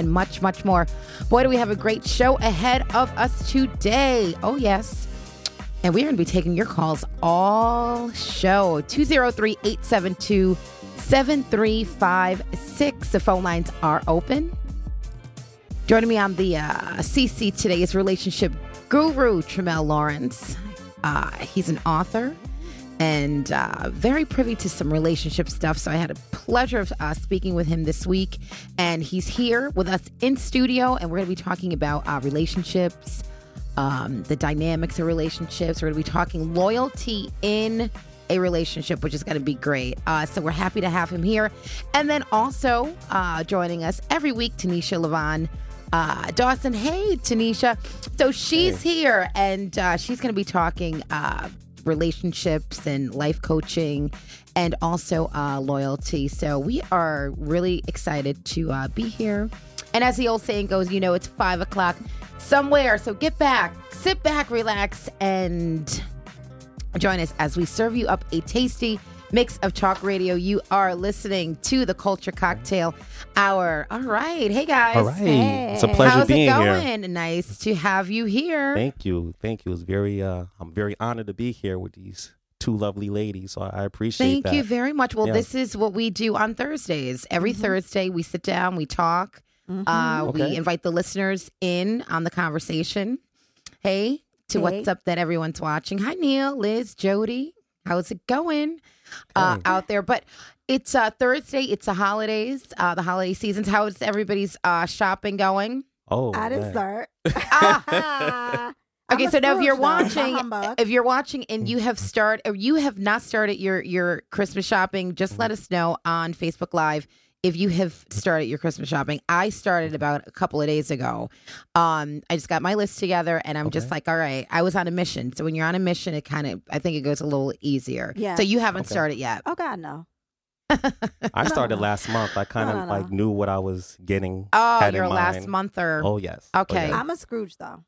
and much, much more. Boy, do we have a great show ahead of us today. Oh, yes. And we're going to be taking your calls all show 203 872 7356. The phone lines are open. Joining me on the uh, CC today is relationship guru Tramel Lawrence. Uh, he's an author and uh, very privy to some relationship stuff. So I had a pleasure of uh, speaking with him this week. And he's here with us in studio, and we're going to be talking about uh, relationships, um, the dynamics of relationships. We're going to be talking loyalty in a relationship, which is going to be great. Uh, so we're happy to have him here. And then also uh, joining us every week, Tanisha Levon. Uh, Dawson, hey, Tanisha. So she's here and uh, she's going to be talking uh, relationships and life coaching and also uh, loyalty. So we are really excited to uh, be here. And as the old saying goes, you know, it's five o'clock somewhere. So get back, sit back, relax, and Join us as we serve you up a tasty mix of chalk radio. You are listening to the Culture Cocktail Hour. All right. Hey, guys. All right. It's a pleasure How's being it here. going? Nice to have you here. Thank you. Thank you. It's very uh I'm very honored to be here with these two lovely ladies. So I appreciate it. Thank that. you very much. Well, Yeah. this is what we do on Thursdays. Every Thursday, we sit down, we talk, uh, we invite the listeners in on the conversation. Hey, to Hey. what's up that everyone's watching. Hi, Neil, Liz, Jody. How's it going uh, Hey. out there? But it's uh, Thursday. It's the holidays, uh, the holiday seasons. How is everybody's uh, shopping going? oh, I didn't man. start. Okay, so now if you're watching, if you're watching and you have start or you have not started your your Christmas shopping, just let us know on Facebook Live if you have started your Christmas shopping. I started about a couple of days ago. Um, I just got my list together and I'm just like, all right, I was on a mission. So when you're on a mission, it kind of I think it goes a little easier. Yeah. So you haven't Okay. started yet. oh God, no. I started No. last month. I kind of No, no, no. like knew what I was getting. Oh, had in your last mind. month or Oh yes. Okay. Oh, yeah. I'm a Scrooge though.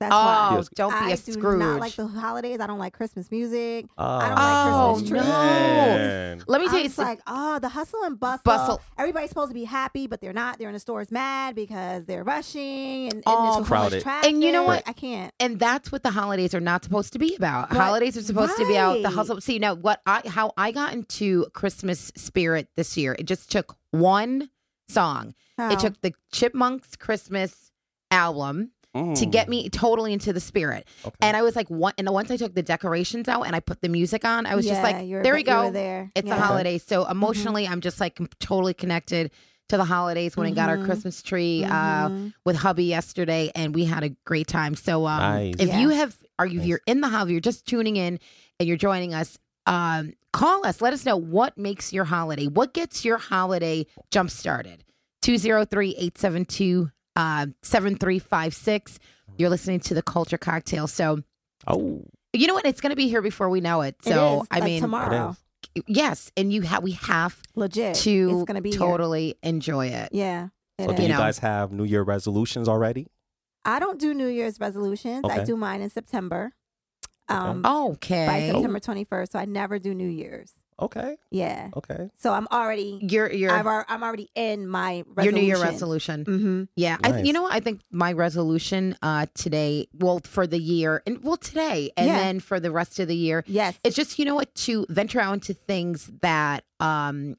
That's oh, why. Yes. don't be I a do Scrooge. not like the holidays. I don't like Christmas music. Oh, I don't Oh, like Christmas trees. no. Let me tell I'm you just something. like, oh, the hustle and bustle. Bustle. Everybody's supposed to be happy, but they're not. They're in the stores mad because they're rushing and, and Oh, there's so Crowded. traffic. And you know what? I can't. and that's what the holidays are not supposed to be about. But- holidays are supposed to be out the hustle. See now, what I how I got into Christmas spirit this year. It just took one song. How? It took the Chipmunks Christmas album to Mm. get me totally into the spirit. Okay. And I was like, what? And once I took the decorations out and I put the music on, I was just Yeah, like, there we go. there. It's Yeah. the holidays. So emotionally, I'm just like totally connected to the holidays. When I got our Mhm. Christmas tree uh, Mhm. with hubby yesterday, and we had a great time. So, um, Nice. if Yeah. you have, are you? Nice. You're in the holiday. You're just tuning in, and you're joining us. Um, call us. Let us know what makes your holiday. What gets your holiday jump started? 203-872 uh, 7356. You're listening to the Culture Cocktail. So, oh, you know what? It's going to be here before we know it. It So, is, I like, mean, tomorrow, yes, and you have we have legit, to it's gonna be here. totally enjoy it. Yeah. it so is. do You you know. guys have New Year resolutions already? I don't do New Year's resolutions. I do mine in September. Um, Okay. by September 21st. So I never do New Year's. Okay. Yeah. Okay. So I'm already, You're you're I've, al- I'm already in my resolution. your New Year resolution. Mm-hmm. Yeah, I, Nice. you know what? I think my resolution uh, today, well, for the year, and well, today, and Yeah. then for the rest of the year, Yes. it's just you know what to venture out into things that um,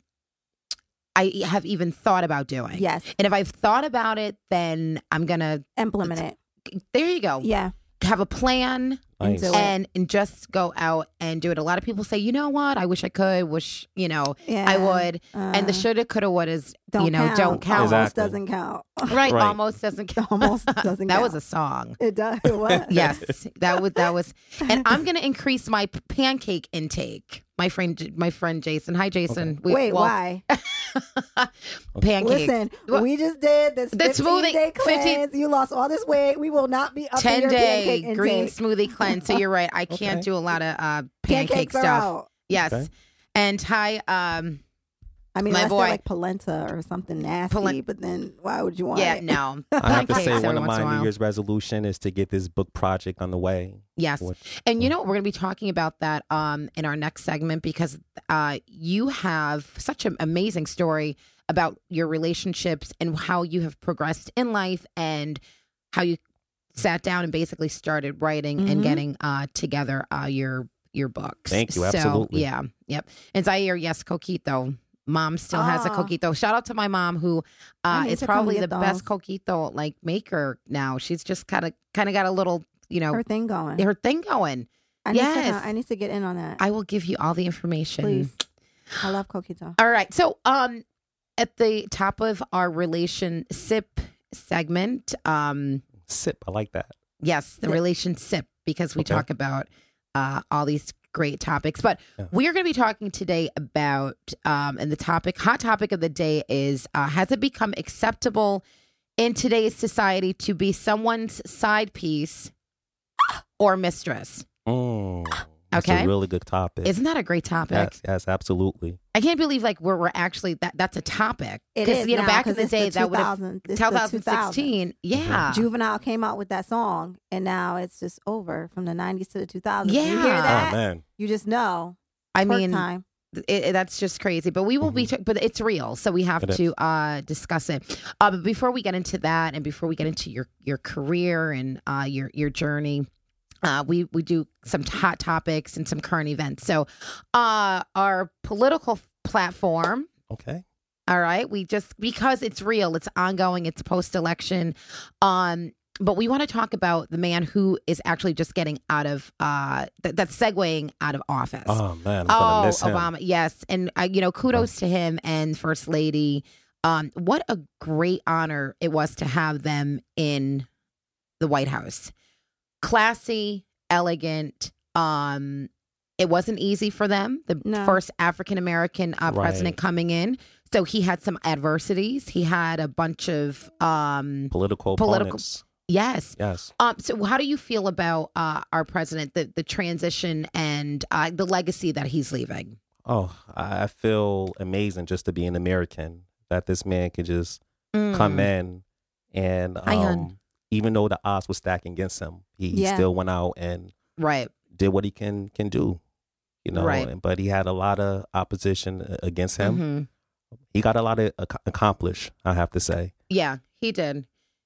I have even thought about doing. yes. and if I've thought about it, then I'm gonna. Implement it. There you go. Yeah. Have a plan Nice. do it. and and just go out and do it. A lot of people say, you know what? I wish I could. Wish you know Yeah. I would. and the Uh, shoulda, coulda, would is don't you know count. don't count. Almost Exactly. doesn't count. Right, Right. almost doesn't count. Almost doesn't that was a song. It does. It was. Yes, that was that was, and I'm gonna increase my p- pancake intake. My friend, my friend Jason. Hi, Jason. We- Wait, well, why? Pancakes. Listen, Well, we just did this the 15 smoothie- day 15 cleanse. You lost all this weight. We will not be up ten your day pancake green intake. smoothie cleanse. So you're right. I can't Okay. do a lot of uh, pancake Pancakes are stuff. out. Yes, Okay. and hi, um, I mean, My boy. like polenta or something nasty, Polen- but then why would you want Yeah, it? no. I have to say, one of once in a my. New Year's resolution is to get this book project on the way. Yes. Which- And you know, we're going to be talking about that um, in our next segment because uh, you have such an amazing story about your relationships and how you have progressed in life and how you sat down and basically started writing and Mhm. getting uh, together uh, your your books. Thank you. So, Absolutely. yeah. Yep. And Zaire, yes, coquito. Mom still has a Ah. coquito. Shout out to my mom who uh, need is to come probably the get best those. coquito like maker now. She's just kind of kind of got a little, you know, Her thing going. her thing going. I need to yes. know- I need to get in on that. I will give you all the information. Please. I love coquito. All right. So, um, at the top of our relation sip segment, um, Sip. I like that. yes, the Yeah. relation sip because we Okay. talk about uh, all these great topics. But Yeah. we are going to be talking today about, um, and the topic, hot topic of the day is: uh, Has it become acceptable in today's society to be someone's side piece or mistress? Mm, that's Okay. a really good topic. Isn't that a great topic? yes, yes, absolutely. I can't believe like we're, we're actually that that's a topic. It 'Cause, is you know now, back in 'cause the it's day that would have 2000 it's the 2000s. 2016. Yeah. Juvenile came out with that song, and now it's just over from the 90s to the 2000s. You hear that? Oh man. You just know. I mean, time. it, it- that's just crazy. But we will be, t- but it's real, so we have It is. to uh, discuss it. Uh, but before we get into that, and before we get into your your career and uh, your your journey. Uh, we we do some hot topics and some current events. So, uh, our political platform Okay. All right. We just because it's real, it's ongoing, it's post election. Um, but we want to talk about the man who is actually just getting out of uh th- that's segueing out of office. Oh man, I'm oh, miss him. Obama. Yes. And uh, you know, kudos to him and First Lady. Um, what a great honor it was to have them in the White House. Classy, elegant. Um, it wasn't easy for them. The No. first African American uh, Right. president coming in, so he had some adversities. He had a bunch of um, Political Political- opponents. yes. Yes. Um, so how do you feel about uh, our president, the the transition and uh, the legacy that he's leaving? Oh, I I feel amazing just to be an American. That this man could just Mm. come in and Hi, um, even though the odds were stacked against him, he, he Yeah. still went out and Right. did what he can can do. You know, Right. and- but he had a lot of opposition uh, against him. Mhm. He got a lot of ac- accomplished. I have to say. Yeah, he did.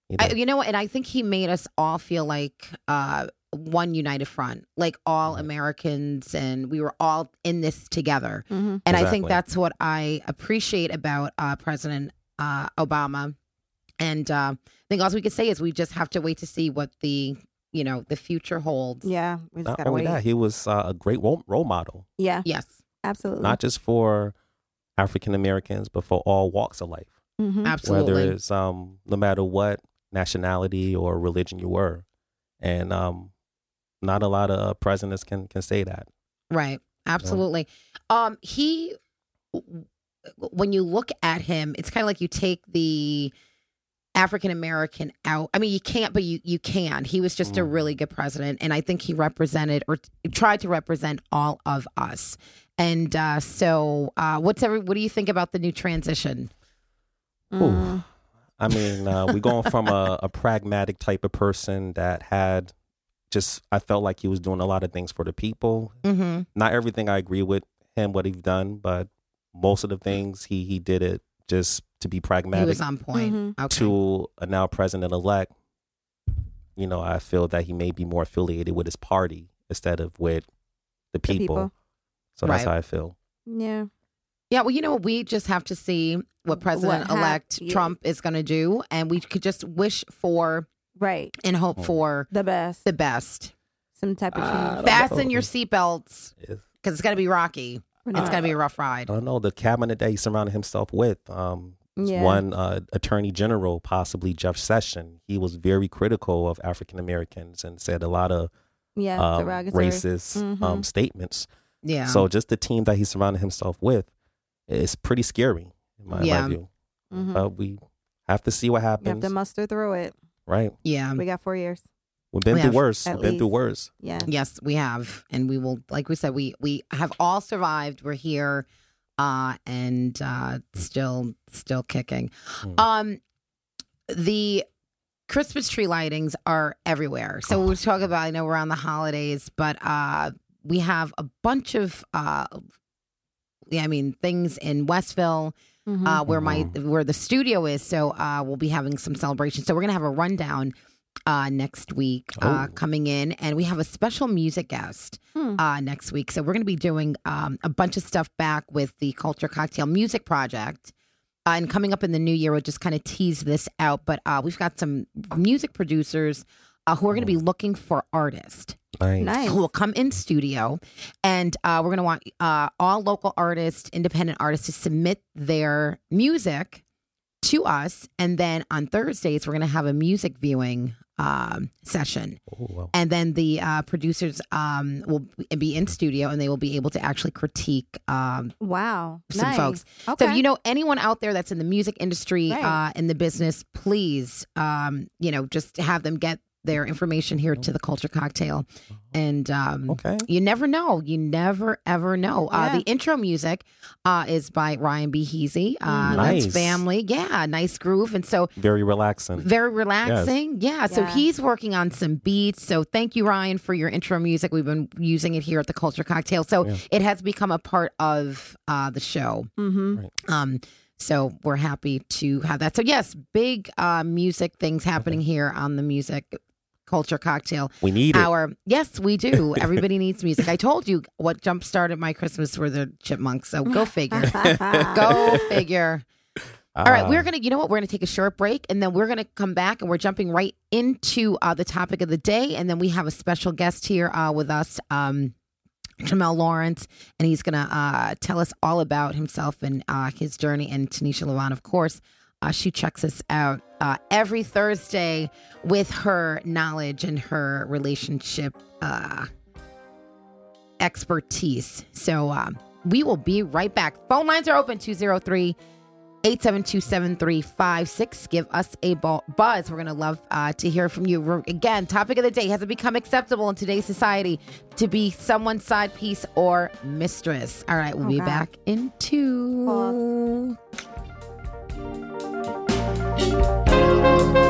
You I, know? you know? And I think he made us all feel like uh, one united front, like all Mm-hmm. Americans, and we were all in this together. hmm And I think that's what I appreciate about uh, President uh, Obama. And uh, I think all we could say is we just have to wait to see what the you know the future holds. Yeah, we just Not gotta only wait. that, he was uh, a great role, role model, Yeah, Yes, absolutely. not just for African Americans, but for all walks of life. Mhm. absolutely. whether it's um no matter what nationality or religion you were and um not a lot of uh, presidents can can say that Right. Absolutely. Um he when you look at him, it's kind of like you take the African American out. I mean, you can't, but you you can. He was just a Mm. really good president, and I think he represented or t- tried to represent all of us. And uh, so, uh, what's every? What do you think about the new transition? Mm. i mean uh, we're going from a, a pragmatic type of person that had just i felt like he was doing a lot of things for the people Mm-hmm. not everything i agree with him what he's done but most of the things he he did it just to be pragmatic. He pragmatic was on point. Mhm. Okay. to a now president elect, you know, I feel that he may be more affiliated with his party instead of with the The people. people. So that's Right. how I feel. Yeah. Yeah, well, you know, we just have to see what President hap- elect yeah. Trump is going to do, and we could just wish for Right. and hope Oh. for The best. the best. Some type of change. Fasten know. your seatbelts because it's going to be rocky. We're It's going to be a rough ride. I don't know the cabinet that he surrounded himself with. Um, Yeah. One uh, attorney general, possibly Jeff Sessions, he was very critical of African Americans and said a lot of yeah. um, racist um, Mhm. statements. Yeah. So just the team that he surrounded himself with is pretty scary in my, Yeah. my view. Mhm. But we have to see what happens. You have to muster through it. right. yeah. We got four years. We've been We through worse. We've been through worse. Yeah. Yes, we have, and we will. Like we said, we we have all survived. We're here. Uh, and uh, still still kicking. Hmm. Um, the Christmas tree lightings are everywhere. So we're talking about. I know we're on the holidays, but uh, we have a bunch of. Uh, yeah, I mean things in Westville Mhm. uh, where my where the studio is. So uh, we'll be having some celebrations. So we're gonna have a rundown uh, next week uh, Oh. coming in, and we have a special music guest Hmm. uh, next week. So we're gonna be doing um, a bunch of stuff back with the Culture Cocktail Music Project. Uh, and coming up in the new year, we'll just kind of tease this out. But uh, we've got some music producers uh, who are going to be looking for artists Nice. nice. who will come in studio and uh, we're going to want uh, all local artists independent artists to submit their music to us and then on thursdays we're going to have a music viewing um, session Oh, wow. and then the uh, producers um, will be in studio and they will be able to actually critique um, Wow. some nice. folks Okay. so if you know anyone out there that's in the music industry, Right. uh, in the business, please, um, you know, just have them get their information here to the Culture Cocktail. And um, Okay. you never know. You never, ever know. Uh, the intro music uh, is by Ryan B. Heasy. Uh, Mhm. Nice. That's family. Yeah, nice groove. And so Very relaxing. very relaxing. Yeah. So he's working on some beats. So thank you, Ryan, for your intro music. We've been using it here at the Culture Cocktail. So Yeah. it has become a part of uh, the show. Mm-hmm. Um, so we're happy to have that. So yes, big uh, music things happening here on the music culture cocktail We need it. Yes, we do. Everybody needs music. I told you what jump started my Christmas were the chipmunks. So go figure. go figure. All right, Ah, we're gonna. You know what? We're gonna take a short break, and then we're gonna come back, and we're jumping right into uh, the topic of the day, and then we have a special guest here uh, with us, um, Jamel Lawrence, and he's gonna uh, tell us all about himself and uh, his journey. And Tanisha Levan, of course, uh, she checks us out uh, every Thursday with her knowledge and her relationship uh, expertise. So uh, we will be right back. Phone lines are open 203 872 7356. Give us a bu- buzz. We're going to love uh, to hear from you. Again, topic of the day has it become acceptable in today's society to be someone's side piece or mistress? All right, we'll be back in two. Música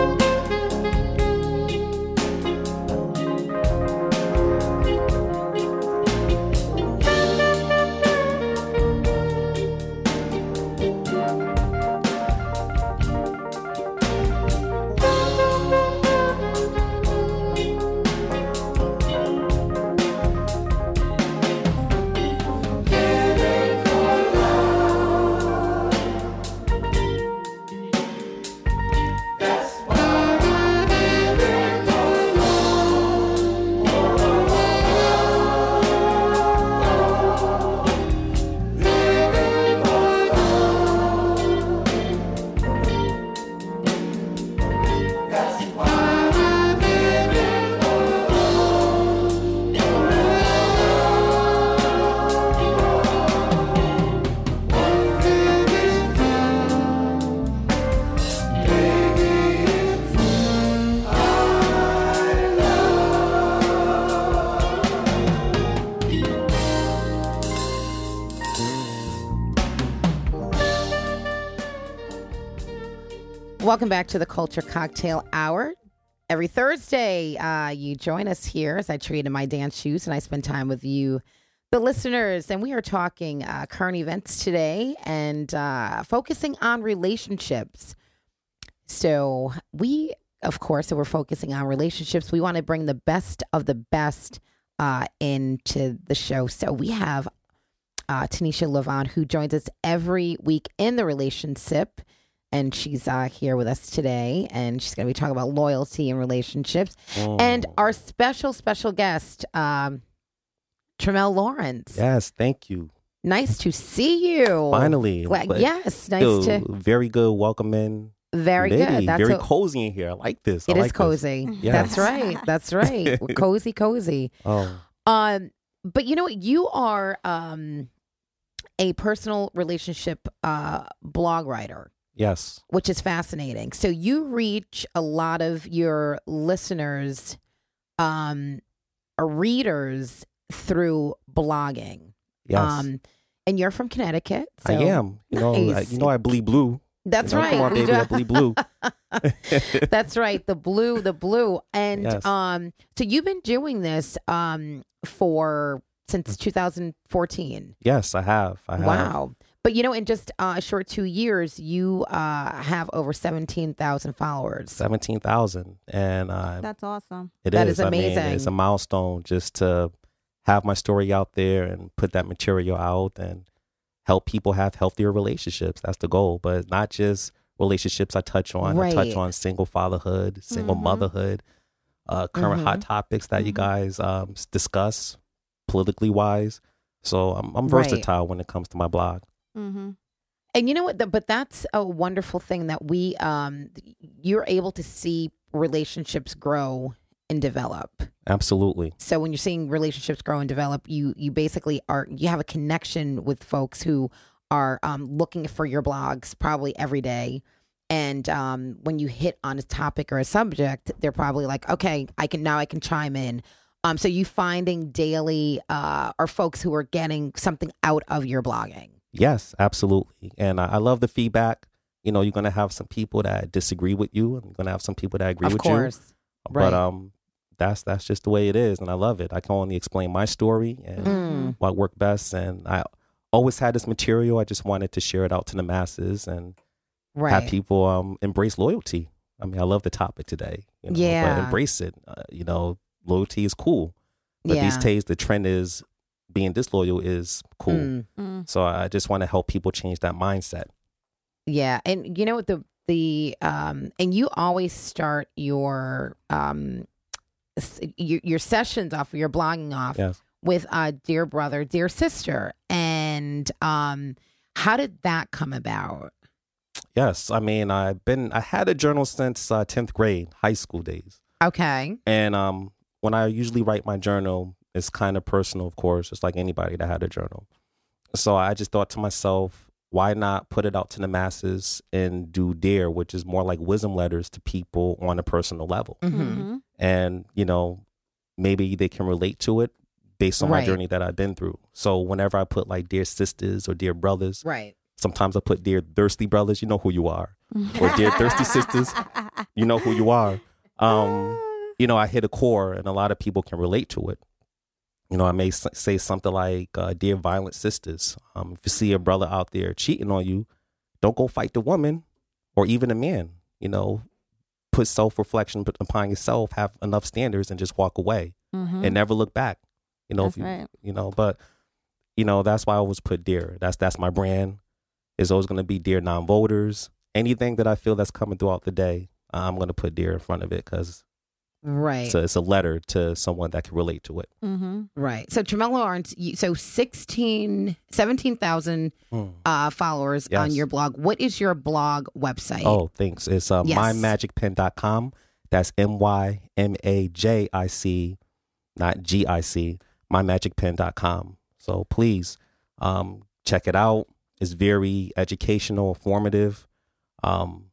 Welcome back to the Culture Cocktail Hour. Every Thursday, uh, you join us here as I treat in my dance shoes and I spend time with you, the listeners. And we are talking uh, current events today and uh, focusing on relationships. So, we, of course, so we're focusing on relationships. We want to bring the best of the best uh, into the show. So, we have uh, Tanisha Levon, who joins us every week in the relationship and she's uh, here with us today, and she's going to be talking about loyalty and relationships. mm. And our special, special guest, um, Tremel Lawrence. yes, thank you. Nice to see you. Finally, Glad- but yes, nice still to. very good welcome in. Very lady. good. That's very a, cozy in here. I like this. I It is like this. cozy. Yes. That's right. That's right. Cozy, cozy. Oh, Um, but you know what? You are um a personal relationship uh blog writer. Yes. which is fascinating. So you reach a lot of your listeners, um, or readers through blogging. Yes. Um, And you're from Connecticut. I am. You know, I, Nice. you know, I bleed blue. That's You know, right. Come on, baby, I bleed blue. That's right. The blue, the blue. And Yes. um so you've been doing this um for since 2014. yes, I have. I have. Wow. But you know, in just uh, a short two years, you uh, have over 17,000 followers. Seventeen thousand, and uh, That's awesome. it That is. is I mean, amazing. it's a milestone just to have my story out there and put that material out and help people have healthier relationships. That's the goal, but not just relationships. I touch on. Right. I touch on single fatherhood, single Mhm. motherhood, uh, current hot topics that you Mhm. guys um, discuss politically wise. So I'm, I'm Right. versatile when it comes to my blog. Mm-hmm. And you know what? The, but that's a wonderful thing that we, um, you're able to see relationships grow and develop. Absolutely. So when you're seeing relationships grow and develop, you you basically are you have a connection with folks who are um, looking for your blogs probably every day. And um, when you hit on a topic or a subject, they're probably like, okay, I can now I can chime in. Um, so you finding daily uh, are folks who are getting something out of your blogging. Yes, absolutely. And I, I love the feedback. You know, you're gonna have some people that disagree with you, and you're gonna have some people that agree with you. of with course, you. right. But um, that's that's just the way it is, and I love it. I can only explain my story and Mm. what worked best, and I always had this material. I just wanted to share it out to the masses and right. have people um embrace loyalty. I mean, I love the topic today. You know, Yeah. but embrace it. Uh, you know, loyalty is cool, but yeah. these days the trend is being disloyal is cool. Mm. Mm. So I just want to help people change that mindset. Yeah, and you know what the the um and you always start your um your, your sessions off your blogging off Yes. with uh dear brother, dear sister. And um how did that come about? Yes, I mean I've been I had a journal since uh, tenth grade, high school days, Okay. and um, when I usually write my journal, it's kind of personal, of course, just like anybody that had a journal. So I just thought to myself, why not put it out to the masses and do Dear, which is more like wisdom letters to people on a personal level, Mm-hmm. Mm-hmm. and you know, maybe they can relate to it based on Right. my journey that I've been through. So whenever I put like Dear Sisters or Dear Brothers, Right. sometimes I put Dear Thirsty Brothers, you know who you are. Or Dear Thirsty Sisters, you know who you are. Um, you know, I hit a core, and a lot of people can relate to it. You know, I may say something like, uh, "Dear violent sisters, um, if you see a brother out there cheating on you, don't go fight the woman, or even a man. You know, put self reflection upon yourself, have enough standards, and just walk away Mhm. and never look back. You know, you, right. you know, but you know that's why I always put dear. That's that's my brand. Is always going to be dear non-voters. Anything that I feel that's coming throughout the day, I'm going to put dear in front of it because Right. So it's a letter to someone that can relate to it. Mm-hmm. right. So Tremel Lawrence, so 16 17,000 Mm. uh followers Yes. on your blog. What is your blog website? Oh, thanks. It's uh, Yes. mymajicpen.com. That's M Y M A J I C, not G I C. Mymagicpen.com. So please um, check it out. It's very educational, informative. Um,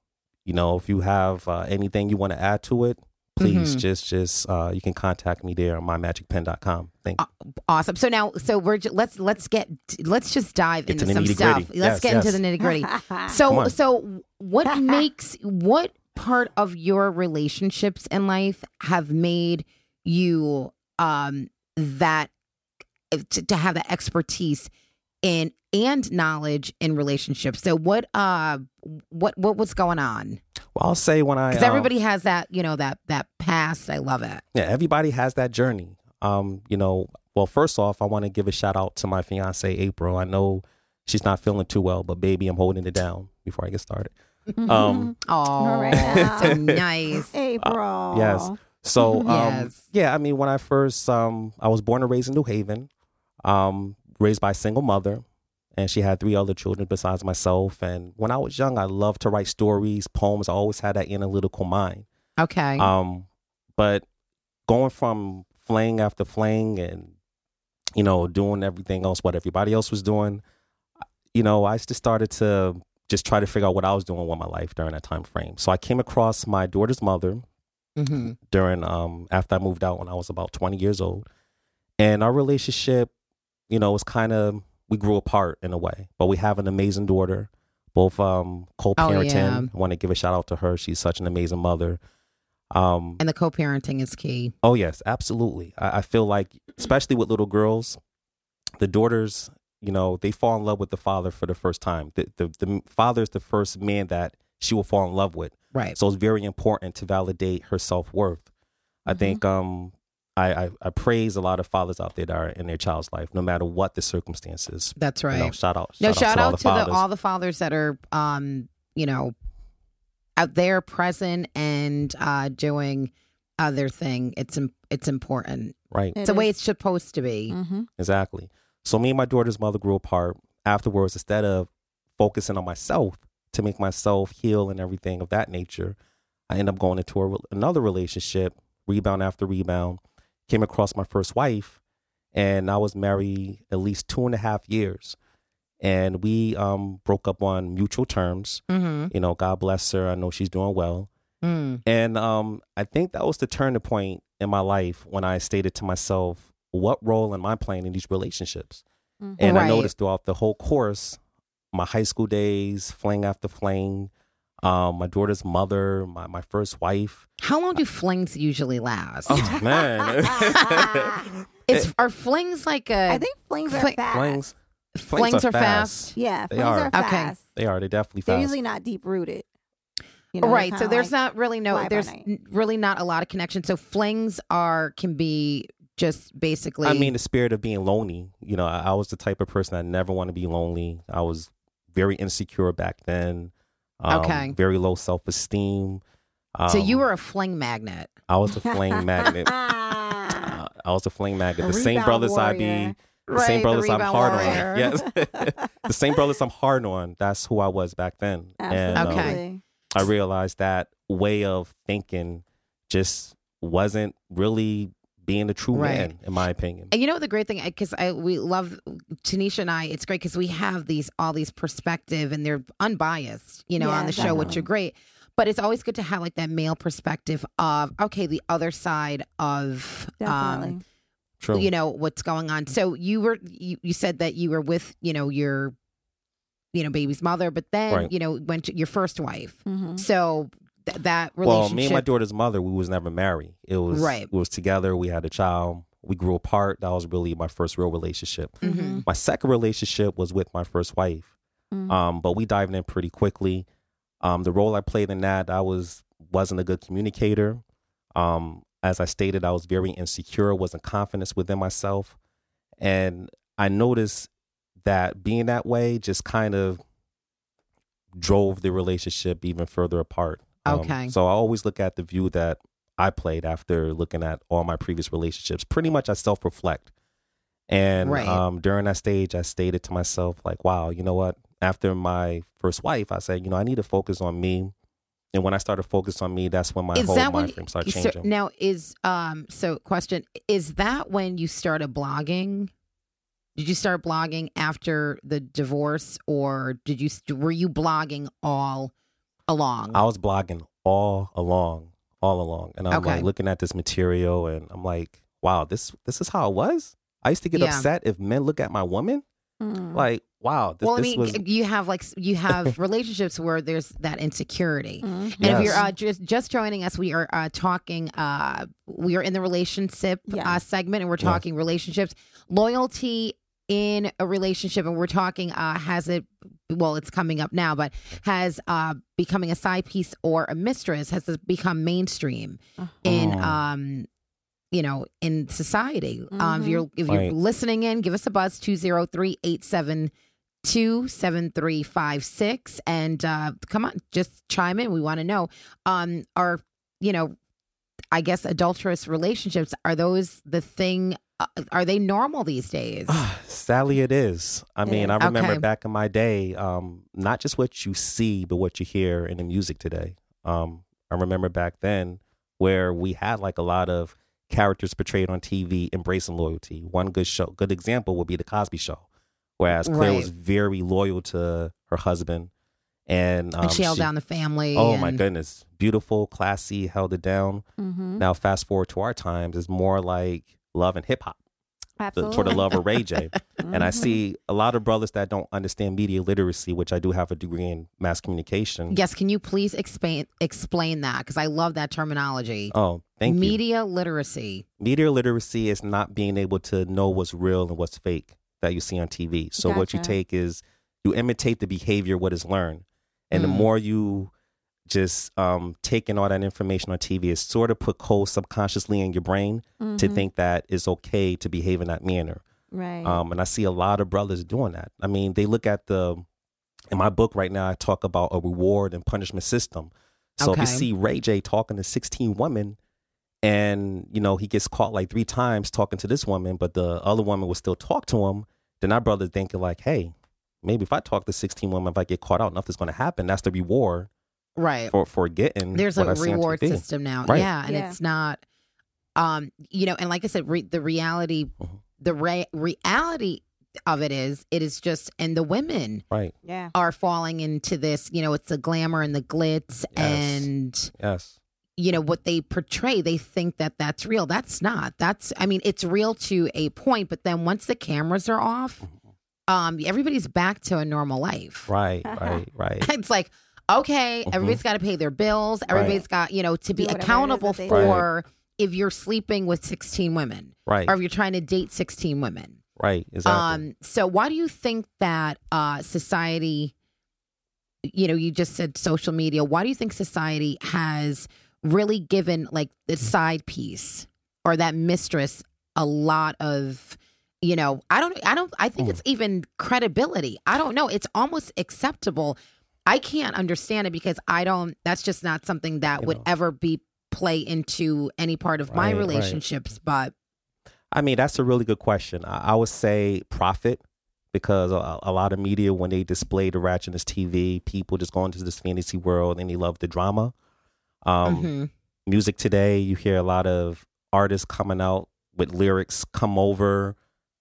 you know, if you have uh, anything you want to add to it, please Mhm. just just uh, you can contact me there on mymajicpen.com. Thank you. Awesome. So now, so we're ju- let's let's get let's just dive Get into some stuff. Let's Yes, get into the nitty gritty. So so what makes what part of your relationships in life have made you um that to, to have that expertise in and knowledge in relationships. So what uh what what was going on? Well, I'll say when I Because um, everybody has that you know that that past. I love it. yeah, everybody has that journey. Um, you know, well, first off, I want to give a shout out to my fiance April. I know she's not feeling too well, but baby, I'm holding it down before I get started. Um, Oh, right so nice. April. yes. So, um, Yes. yeah, I mean, when I first, um, I was born and raised in New Haven, um, raised by a single mother, and she had three other children besides myself. And when I was young, I loved to write stories, poems. I always had that analytical mind. Okay. Um, but going from fling after fling and you know doing everything else what everybody else was doing, you know, I just started to just try to figure out what I was doing with my life during that time frame. So I came across my daughter's mother hmm during um after I moved out when I was about 20 years old. And our relationship, you know, was kind of we grew apart in a way, but we have an amazing daughter. Both um, co-parenting. yeah. I want to give a shout out to her. She's such an amazing mother. Um, And the co-parenting is key. Oh yes, absolutely. I, I feel like, especially with little girls, the daughters, you know, they fall in love with the father for the first time. The the, the father is the first man that she will fall in love with. Right. So it's very important to validate her self worth. I Mm-hmm. think um, I, I I praise a lot of fathers out there that are in their child's life, no matter what the circumstances. That's You right. know, shout out. no, shout, shout out out to all to the the, fathers. all the fathers that are, um, you know, out there present and uh, doing other their thing. It's it's important. right. It it's the way it's supposed to be. Mm-hmm. Exactly. So me and my daughter's mother grew apart. Afterwards, instead of focusing on myself to make myself heal and everything of that nature, I end up going into a, another relationship, rebound after rebound. Came across my first wife, and I was married at least two and a half years. And we um, broke up on mutual terms. Mm-hmm. You know, God bless her. I know she's doing well. Mm. And um, I think that was the turning point in my life when I stated to myself, what role am I playing in these relationships? Mhm. And I noticed throughout the whole course, my high school days, fling after fling, um, my daughter's mother, my, my first wife. How long do flings usually last? Oh, man. Is are flings like a I think flings are fast. flings. flings are fast? Yeah, They flings are. are, Okay. They are. They're definitely They're usually not deep rooted. You know, right. So there's like- not really no there's n- really not a lot of connection. So flings are can be just basically I mean, the spirit of being lonely. You know, I, I was the type of person that never want to be lonely. I was very insecure back then. Um, Okay. Very low self esteem. Um, so you were a fling magnet. I was a fling magnet. Uh, I was a fling magnet. The same brothers I warrior. be, the same brothers I'm hard warrior. on. Yes, the same brothers I'm hard on. That's who I was back then. And um, Okay. I realized that way of thinking just wasn't really being a true Right. man, in my opinion. And you know the great thing because I we love Tanisha and I. It's great because we have these all these perspective and they're unbiased. You know, Yeah, on the show, which are great. But it's always good to have like that male perspective of okay, the other side of Definitely. um, True. you know what's going on. So you were you, you said that you were with you know your you know baby's mother, but then Right. you know went to your first wife. Mhm. So th- that well, me and my daughter's mother, we was never married. It was Right. We was together. We had a child. We grew apart. That was really my first real relationship. Mhm. My second relationship was with my first wife. Mhm. Um, but we dived in pretty quickly. Um, the role I played in that, I was wasn't a good communicator. Um, as I stated, I was very insecure, wasn't confident within myself, and I noticed that being that way just kind of drove the relationship even further apart. Um, Okay. so I always look at the view that I played after looking at all my previous relationships. Pretty much, I self reflect. And Right. um, during that stage, I stated to myself, like, wow, you know what? After my first wife, I said, you know, I need to focus on me. And when I started focus on me, that's when my is whole when mind frame started so- changing. now is um so question is that when you started blogging did you start blogging after the divorce or did you were you blogging all along I was blogging all along, all along, and I'm Okay. like looking at this material, and I'm like, wow, this this is how it was. I used to get Yeah. upset if men look at my woman, Mhm. like, wow, this, well i this mean was you have like you have relationships where there's that insecurity Mhm. And if you're uh, just just joining us, we are uh, talking. Uh, we are in the relationship uh, Yes. segment, and we're Yes. talking relationships, loyalty in a relationship, and we're talking. Uh, has it? Well, it's coming up now, but has uh, becoming a side piece or a mistress has it become mainstream in Oh. um, you know, in society. Um, if Mhm. you're if you're Right. listening in, give us a buzz 203-872-7356 and uh come on, just chime in. We want to know um are you know, I guess adulterous relationships are those the thing uh, are they normal these days? Sally, it is. I mean, I remember Okay. back in my day, um, not just what you see, but what you hear in the music today. Um, I remember back then where we had like a lot of characters portrayed on TV embracing loyalty. One good show, good example would be the Cosby Show, whereas Claire Right. was very loyal to her husband, and, um, and she held down the family. Oh and, my goodness, beautiful, classy, held it down. Mhm. Now, fast forward to our times, it's more like love and hip hop. the, Absolutely. for the love of Ray J. and I Mhm. see a lot of brothers that don't understand media literacy, which I do have a degree in mass communication. Yes, can you please explain explain that? Because I love that terminology. Oh, thank you. Media literacy. Media literacy is not being able to know what's real and what's fake that you see on TV. So what you take is you imitate the behavior what is learned, and the Mm. more you just um, taking all that information on TV, it sort of put codes subconsciously in your brain to Mhm. think that it's okay to behave in that manner. right. Um, and I see a lot of brothers doing that. I mean, they look at the in my book right now. I talk about a reward and punishment system. So if you see Ray J talking to sixteen women, and you know he gets caught like three times talking to this woman, but the other woman will still talk to him, then our brother thinking like, hey, maybe if I talk to sixteen women, if I get caught out, nothing's going to happen. That's the reward Right. for for getting. There's what a I reward system now. Right. Yeah, and Yeah. it's not um you know, and like I said re- the reality Mhm. the re- reality of it is it is just and the women Right. yeah. are falling into this, you know, it's the glamour and the glitz Yes. and Yes. you know what they portray they think that that's real that's not that's i mean it's real to a point but then once the cameras are off um everybody's back to a normal life Right. Right. Right. it's like okay Mhm. everybody's got to pay their bills everybody's got you know to be whatever accountable that they do. for if you're sleeping with 16 women Right. or if you're trying to date 16 women Right. Exactly. um so why do you think that uh society you know you just said social media why do you think society has really given like the side piece or that mistress a lot of you know i don't i don't i think Mm. it's even credibility i don't know it's almost acceptable i can't understand it because i don't that's just not something that You would know. ever be play into any part of my Right, right. relationships but I mean, that's a really good question. I, I would say profit because a, a lot of media, when they display the ratchetness TV, people just go into this fantasy world and they love the drama. Um, mhm. Music today, you hear a lot of artists coming out with lyrics, come over,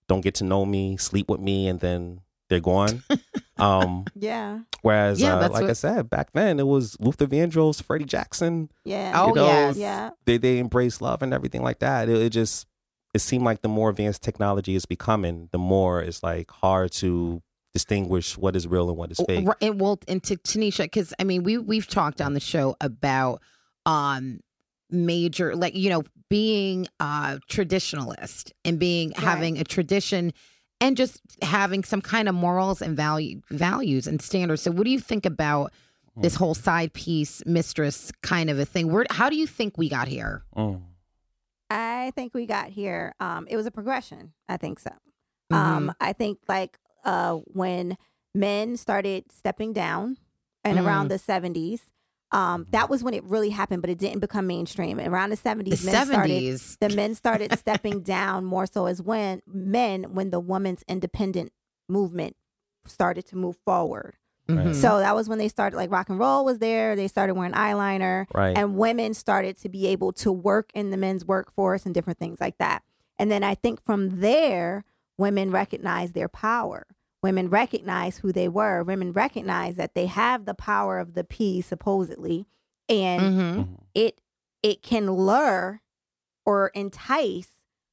don't get to know me, sleep with me, and then they're gone. um, Yeah. whereas, Yeah, uh, that's like I said, back then it was Luther Vandross, Freddie Jackson. Yeah. Oh, know, yes. Yeah. they they embrace love and everything like that. It, it just it seemed like the more advanced technology is becoming, the more it's like hard to distinguish what is real and what is fake. Right, and well, and to Tanisha, because I mean, we we've talked on the show about um major, like you know, being a traditionalist and being Right. having a tradition and just having some kind of morals and value values and standards. So, what do you think about this whole side piece mistress kind of a thing? Where how do you think we got here? Mm. I think we got here. Um, it was a progression. I think so. Mm-hmm. Um, I think like uh, when men started stepping down, and Mm. around the seventies, um, that was when it really happened. But it didn't become mainstream. Around the the seventies, men started seventies. the men started stepping down more so as when men when the women's independent movement started to move forward. Mm-hmm. So that was when they started like rock and roll was there. They started wearing eyeliner Right. and women started to be able to work in the men's workforce and different things like that. And then I think from there, women recognized their power. Women recognize who they were. Women recognize that they have the power of the P supposedly, and hmm Mhm. it it can lure or entice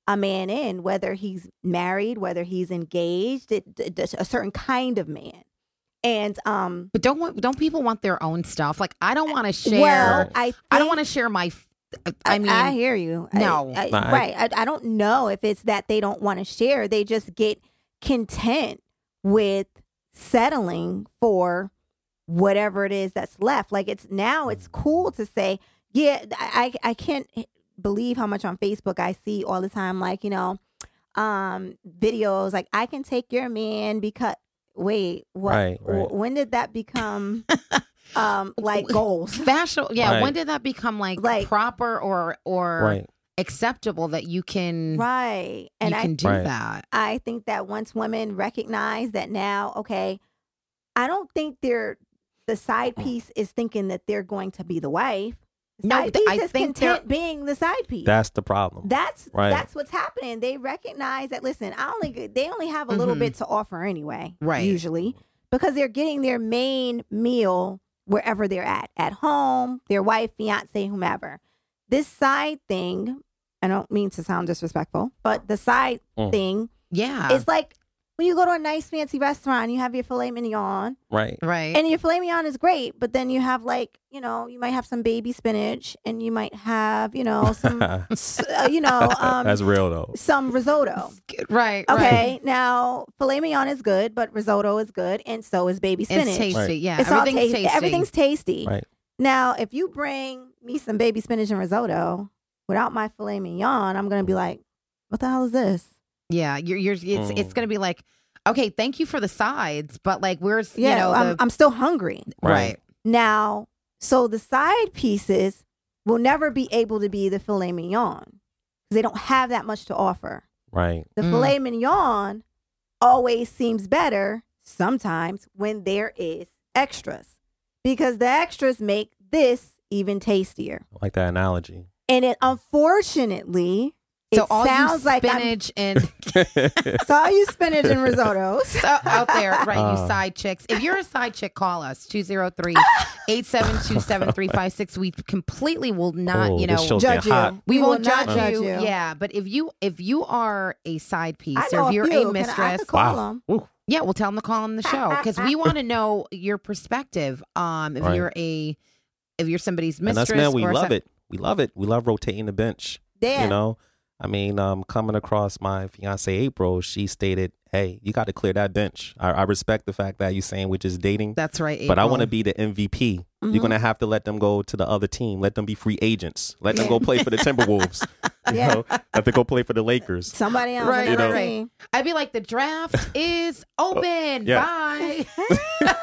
a man in, whether he's married, whether he's engaged, it, it- a certain kind of man. And um, But don't want, don't people want their own stuff? Like I don't want to share. well, I I don't want to share my. I mean, I hear you. No. I, I- right. I, I don't know if it's that they don't want to share. They just get content with settling for whatever it is that's left. Like it's now it's cool to say, yeah, I I I can't believe how much on Facebook I see all the time. Like you know, um, videos like I can take your man because wait, what? Right, right. When did that become um like goals? fashion. Yeah, Right. when did that become like, Like- proper or or Right. Acceptable that you can Right. you And I can do Right. that? I think that once women recognize that now, okay, I don't think they're the side piece is thinking that they're going to be the wife. The No, side th- piece I is think content being the side piece. That's the problem. that's Right. that's what's happening. They recognize that. Listen, I only they only have a little Mhm. bit to offer anyway, Right. Usually because they're getting their main meal wherever they're at, at home, their wife, fiance, whomever. This side thing, I don't mean to sound disrespectful, but the side Mm. thing Yeah. it's like when you go to a nice fancy restaurant, you have your filet mignon, Right. right. and your filet mignon is great, but then you have like, you know, you might have some baby spinach, and you might have, you know, some, s- uh, you know, um, That's real though. some risotto. right. Right. Okay, now filet mignon is good, but risotto is good, and so is baby spinach. It's tasty. Right. Yeah. It's all everything's tasty. tasty. Everything's tasty. Right. Now, if you bring me some baby spinach and risotto without my filet mignon, I'm gonna be like, "What the hell is this?" Yeah. You're. You're. It's. It's Mm. gonna be like, okay, thank you for the sides, but like, where's Yeah, you know I'm, the I'm still hungry right. Right. now. So the side pieces will never be able to be the filet mignon because they don't have that much to offer. Right. The Mm. filet mignon always seems better sometimes when there is extras because the extras make this even tastier. I like that analogy. And it unfortunately So it all sounds you like spinach and So all you spinach and risottos. so out there, right? you Uh. side chicks. If you're a side chick, call us 203-872-7356. We completely will not, oh, you know, Judge you. we will won't judge, judge you. you. Yeah, but if you if you are a side piece or if you're a, a Can I- I mistress, call Wow. them. Yeah, we'll tell them to call on the show because we want to know your perspective. Um, if Right. you're a if you're somebody's mistress. And us men, we love some- it. We love it. We love rotating the bench. Yeah. You know, I mean, um, coming across my fiance April, she stated, "Hey, you got to clear that bench." I, I respect the fact that you're saying we're just dating, That's right. but I want to be the MVP. Mhm. You're gonna have to let them go to the other team. Let them be free agents. Let them go play for the Timberwolves. You Yeah. know, let them go play for the Lakers. Somebody else Right, right, right. I'd be like, the draft is open. Yeah. Bye.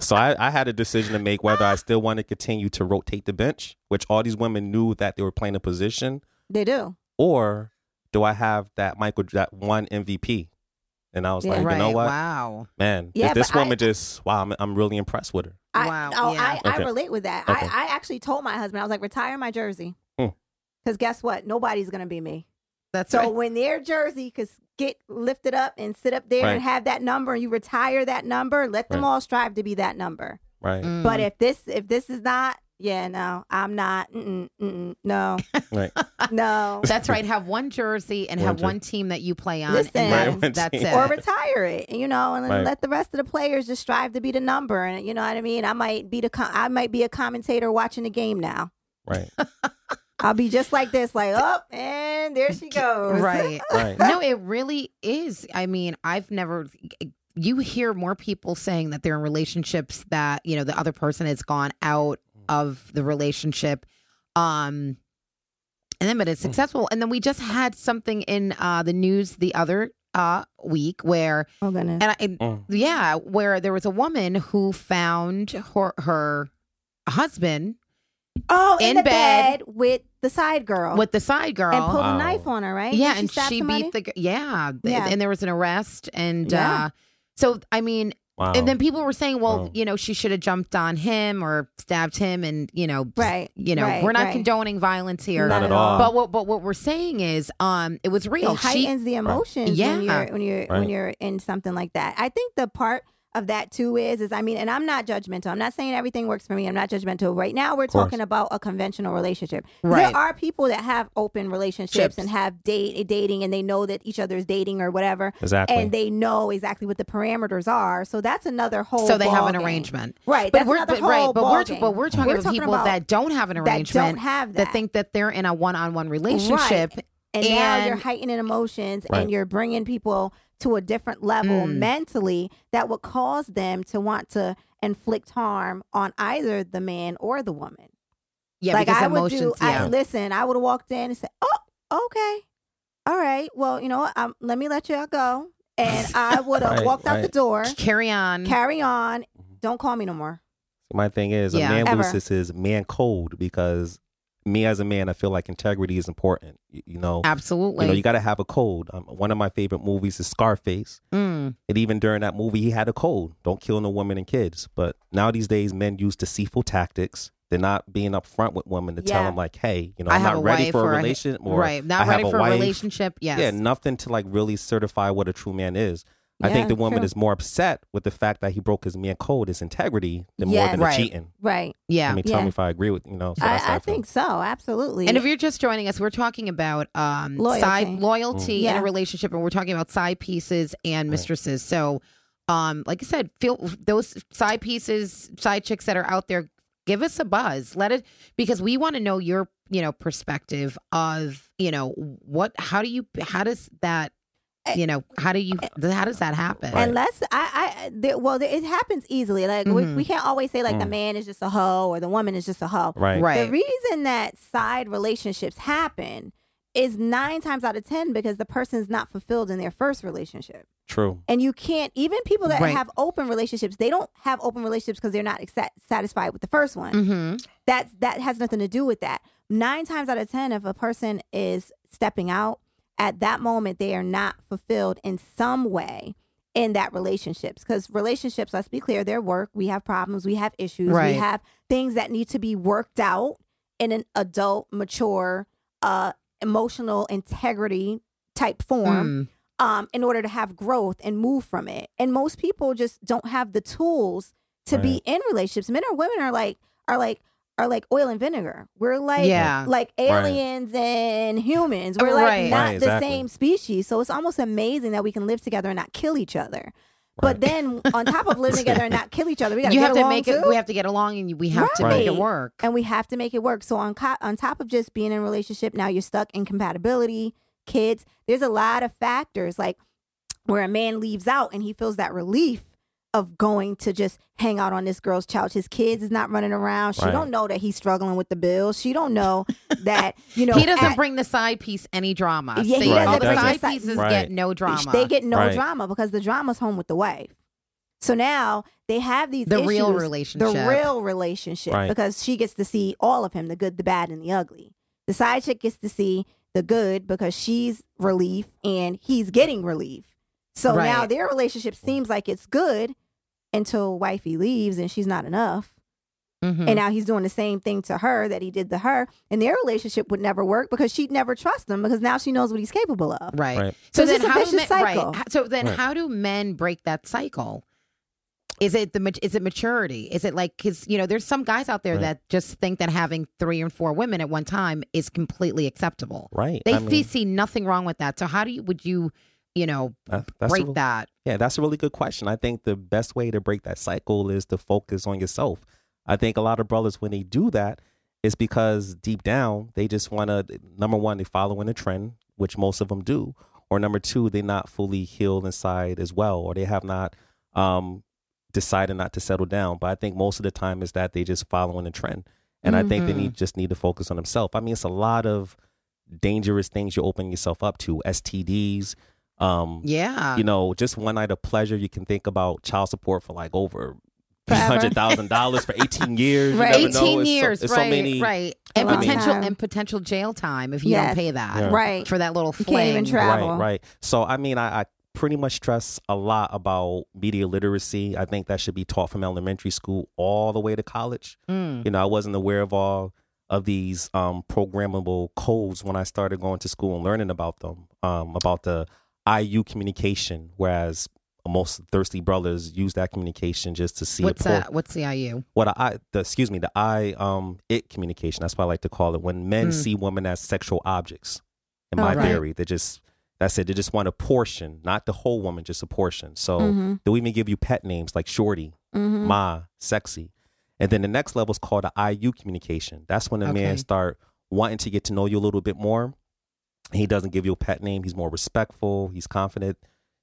So I, I had a decision to make whether I still want to continue to rotate the bench, which all these women knew that they were playing a position, They do. or do I have that Michael that one MVP? And I was Yeah. like, right. you know what, Wow. man, Yeah, this but I- woman just wow, I'm, I'm really impressed with her. I, Wow, Oh, yeah. I, I relate with that. Okay. I, I actually told my husband, I was like, retire my jersey. Hmm. Because guess what? Nobody's going to be me. That's So right. when their jersey could get lifted up and sit up there Right. and have that number and you retire that number, let them Right. all strive to be that number. Right, Mm. But if this if this is not, yeah, no, I'm not. Mm-mm, mm-mm, no, right. no. That's right. Have one jersey and One have jersey. one team that you play on. Listen. and Right, that's, team. it. or retire it, you know, and Right. let the rest of the players just strive to be the number. And you know what I mean? I might be the com- I might be a commentator watching the game now. Right, I'll be just like this, like oh, and there she goes. right. right. no, it really is. I mean, I've never. You hear more people saying that they're in relationships that you know the other person has gone out of the relationship, um, and then but it's successful. And then we just had something in uh, the news the other uh, week where Oh goodness. and, I, and Mm. yeah, where there was a woman who found her her husband Oh, in, in the bed bed, with the side girl with the side girl and pulled Wow. a knife on her, right? Yeah, Did and she somebody? beat the g- yeah, Yeah. and there was an arrest, and Yeah. uh, so I mean, Wow. and then people were saying, well, Wow. you know, she should have jumped on him or stabbed him, and you know, Right, you know, right, we're not right. condoning violence here, Not at all. but what but what we're saying is, um, it was real. It She, heightens the emotions Yeah. when you're when you're when you're in something like that. I think the part of that too is is I mean, and I'm not judgmental. I'm not saying everything works for me. I'm not judgmental. Right now, we're talking about a conventional relationship. Right. There are people that have open relationships Ships. and have date dating, and they know that each other is dating or whatever, exactly. and they know exactly what the parameters are. So that's another whole. so they have an game. arrangement, right? But That's we're another but, right, but we're game. but we're talking We're about talking people about that don't have an arrangement, that arrangement don't have that. that think that they're in a one-on-one relationship. And, now you're heightening emotions Right. and you're bringing people to a different level Mm. mentally that would cause them to want to inflict harm on either the man or the woman. Yeah, like because I emotions. would do. yeah, I, listen, I would have walked in and said, "Oh, okay, all right. Well, you know what? Um, let me let you all go." And I would have Right, walked out the door. carry on. Carry on. Don't call me no more. My thing is, Yeah. a man Ever. loses his man code because me as a man, I feel like integrity is important. You, you know, Absolutely. you know, you got to have a code. Um, one of my favorite movies is Scarface, Mm. and even during that movie, he had a code: don't kill no women and kids. But now these days, men use deceitful tactics. They're not being upfront with women to tell them like, "Hey, you know, I I'm not ready for a relationship, or right. Not I ready for a a wife." relationship. Yes. Yeah, nothing to like really certify what a true man is. I think the woman true. is more upset with the fact that he broke his man code, his integrity, than more Yes. than Right. the cheating. right. Yeah. I mean, tell Yeah. me if I agree with you know. So that's how I, I feel. think so. Absolutely. And if you're just joining us, we're talking about um, Loyalty. side loyalty in Yeah. a relationship, and we're talking about side pieces and mistresses. So, um, like I said, feel those side pieces, side chicks that are out there. Give us a buzz. Let it because we want to know your you know perspective of you know what how do you how does that you know how do you how does that happen? Right. Unless I, I, there, well, there, it happens easily. Like we, Mhm. we can't always say like the Mm. man is just a hoe or the woman is just a hoe. right, Right. The reason that side relationships happen is nine times out of ten because the person's not fulfilled in their first relationship. true, And you can't even people that Right. have open relationships, they don't have open relationships because they're not exa- satisfied with the first one. Mm-hmm. That's that has nothing to do with that. Nine times out of ten, if a person is stepping out at that moment, they are not fulfilled in some way in that relationships. Because relationships, let's be clear, they're work. We have problems. We have issues. Right. We have things that need to be worked out in an adult, mature, uh, emotional integrity type form Mm. um, in order to have growth and move from it. And most people just don't have the tools to be in relationships. Men or women are like are like are like oil and vinegar. We're like Yeah. like aliens and humans. We're oh, like Right. not Right, the same species. So it's almost amazing that we can live together and not kill each other. But then on top of living together and not kill each other, we got You get have to along make it. too. We have to get along, and we have to make it work. and we have to make it work. So on co- on top of just being in a relationship, now you're stuck in compatibility, kids. There's a lot of factors like where a man leaves out and he feels that relief of going to just hang out on this girl's couch. His kids is not running around. She Right. don't know that he's struggling with the bills. She don't know that you know he doesn't at- bring the side piece any drama. Yeah, See, he doesn't all the bring the side side- pieces Right. get no drama. They get no Right. drama because the drama's home with the wife. So now they have these The real relationship. the real relationship, Right. because she gets to see all of him, the good, the bad, and the ugly. The side chick gets to see the good because she's relief and he's getting relief. So now their relationship seems like it's good until wifey leaves and she's not enough. Mhm. And now he's doing the same thing to her that he did to her, and their relationship would never work because she'd never trust him because now she knows what he's capable of. right. Right. So, So then, it's a how do vicious men, cycle. right? So then, Right. how do men break that cycle? Is it the is it maturity? Is it like because you know there's some guys out there Right. that just think that having three and four women at one time is completely acceptable. right. They I mean, see nothing wrong with that. So how do you would you you know that- that's break real- that? Yeah, that's a really good question. I think the best way to break that cycle is to focus on yourself. I think a lot of brothers, when they do that, is because deep down they just want to. Number one, they're following a trend, which most of them do, or number two, they're not fully healed inside as well, or they have not um, decided not to settle down. But I think most of the time is that they just following a trend, and I think they Mhm. need just need to focus on themselves. I mean, it's a lot of dangerous things you open yourself up to, STDs. Um, Yeah, you know, just one night of pleasure, you can think about child support for like over three Forever. hundred thousand dollars for eighteen years. You Right. never know. eighteen It's so- years, it's right? so many, right, and potential time. and potential jail time if you Yes. don't pay that. Yeah. Right. for that little You fling. can't even travel. Right, right. So I mean, I, I pretty much stress a lot about media literacy. I think that should be taught from elementary school all the way to college. Mm. You know, I wasn't aware of all of these um, programmable codes when I started going to school and learning about them, um, about the IU communication, whereas most thirsty brothers use that communication just to see What's that? What's the IU? what I the excuse me the I um it communication that's what I like to call it when men Mm. see women as sexual objects in Oh, my right. theory they just that's it they just want a portion not the whole woman just a portion so Mhm. they'll even give you pet names like shorty Mhm. ma sexy and then the next level is called the IU communication that's when the Okay. man start wanting to get to know you a little bit more he doesn't give you a pet name he's more respectful he's confident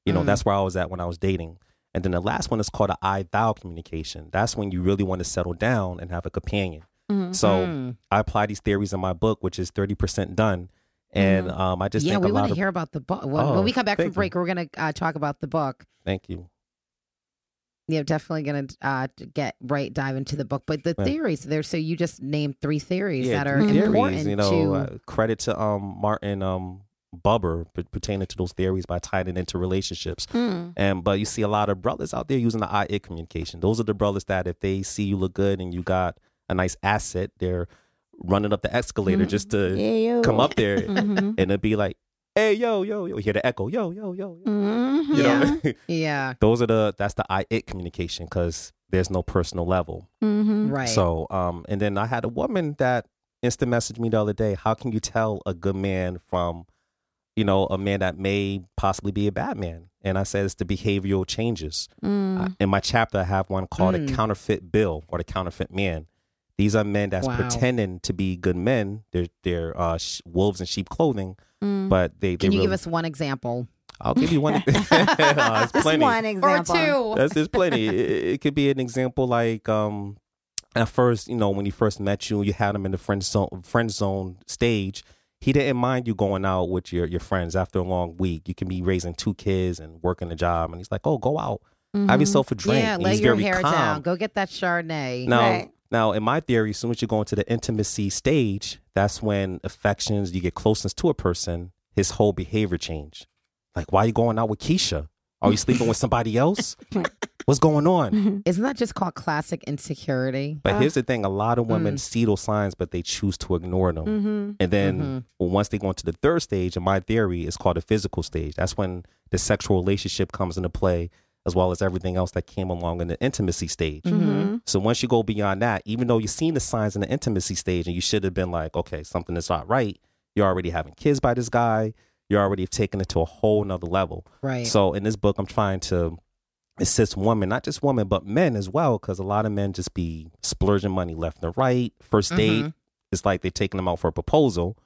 you know Mm. that's where I was at when I was dating and then the last one is called the I thou communication. That's when you really want to settle down and have a companion. Mhm. So Mm. I apply these theories in my book, which is 30% done. And um, I just yeah, we want to hear about the book. When, Oh, when we come back from thank you. break, we're going to uh, talk about the book. Thank you. Yeah, definitely going to uh, get right dive into the book. But the Right. theories there. So you just named three theories yeah, that are three important theories, you know, to. uh, credit to um, Martin um, Buber p- pertaining to those theories by tying it into relationships. Mm. And but you see a lot of brothers out there using the I it communication. Those are the brothers that if they see you look good and you got a nice asset, they're running up the escalator Mhm. just to Yeah, come up there Mhm. and it'd be like, hey, yo, yo, yo. You hear the echo, yo, yo, yo. yo. Mhm. Mhm. You know, Yeah. those are the that's the I it communication because there's no personal level. Mhm. Right. So, um, and then I had a woman that instant messaged me the other day. How can you tell a good man from, you know, a man that may possibly be a bad man? And I said it's the behavioral changes. Mm. Uh, in my chapter, I have one called Mm. a counterfeit bill or the counterfeit man. These are men that's Wow. pretending to be good men. They're they're uh, sh- wolves in sheep clothing, Mm. but they. they Can you really, give us one example? I'll give you one. uh, it's plenty. one example. Or two. That's there's plenty. It, it- it could be an example like um at first, you know, when he first met you, you had him in the friend zone friend zone stage. He didn't mind you going out with your your friends after a long week. You can be raising two kids and working a job, and he's like, "Oh, go out, have Mhm. yourself a drink." Yeah, And lay he's your very hair calm. down. Go get that Chardonnay. Now, Right. now, in my theory, as soon as you go into the intimacy stage, that's when affections, you get closeness to a person, his whole behavior change. Like, why are you going out with Keisha? Are you sleeping with somebody else? What's going on? Isn't that just called classic insecurity? But Uh, here's the thing: a lot of women Mm. see those signs, but they choose to ignore them. Mhm. And then Mhm. well, once they go into the third stage, in my theory, it's called the physical stage. That's when the sexual relationship comes into play, as well as everything else that came along in the intimacy stage. Mhm. So once you go beyond that, even though you've seen the signs in the intimacy stage, and you should have been like, okay, something is not right. You're already having kids by this guy. You're already taking it to a whole nother level. Right. So in this book, I'm trying to assist women, not just women, but men as well, because a lot of men just be splurging money left and right. First date, Mhm. it's like they're taking them out for a proposal.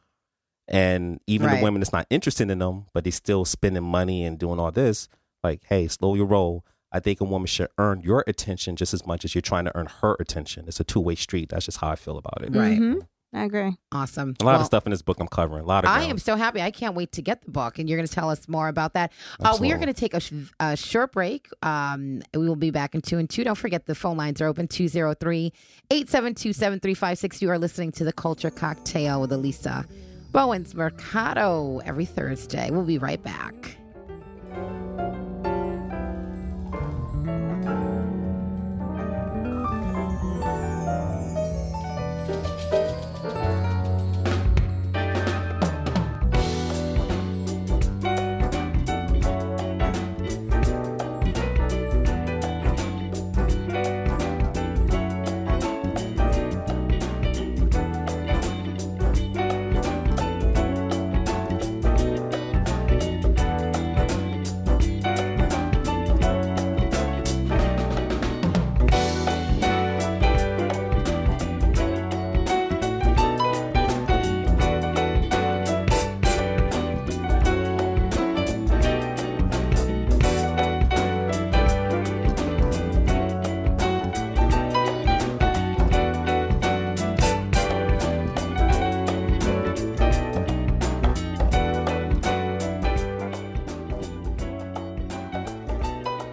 And even Right. the women that's not interested in them, but they still spending money and doing all this, like, hey, slow your roll. I think a woman should earn your attention just as much as you're trying to earn her attention. It's a two way street. That's just how I feel about it. Right. Mhm. I agree. Awesome. A lot Well, of stuff in this book I'm covering. A lot of I am so happy. I can't wait to get the book, and you're going to tell us more about that. Uh, we are going to take a, sh- a short break. Um, we will be back in two and two. Don't forget the phone lines are open 203 872 7356. You are listening to the Culture Cocktail with Elisa Bowens Mercado every Thursday. We'll be right back.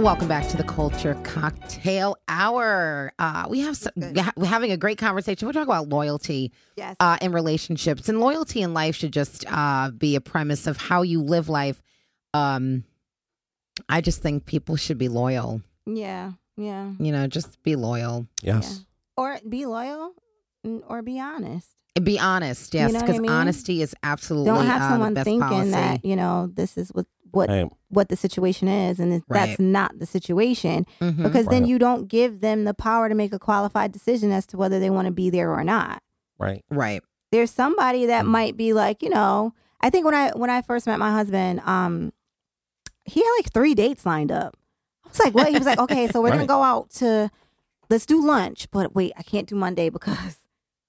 Welcome back to the Culture Cocktail Hour. Uh, we have some, we're having a great conversation. We're talking about loyalty Yes. uh, in relationships, and loyalty in life should just uh, be a premise of how you live life. Um, I just think people should be loyal. yeah. Yeah. You know, just be loyal. yes. Or be loyal or be honest. Be honest, yes, know I because mean? honesty is absolutely Don't have uh, someone the best thinking policy. that, you know, this is what what Hey, what the situation is and Right. that's not the situation Mhm. because then you don't give them the power to make a qualified decision as to whether they want to be there or not. right. right, There's somebody that Mm. might be like, you know, I think when I when I first met my husband, um he had like 3 dates lined up. I was like, "What?" He was like, "Okay, so we're gonna go out to let's do lunch, but wait, I can't do Monday because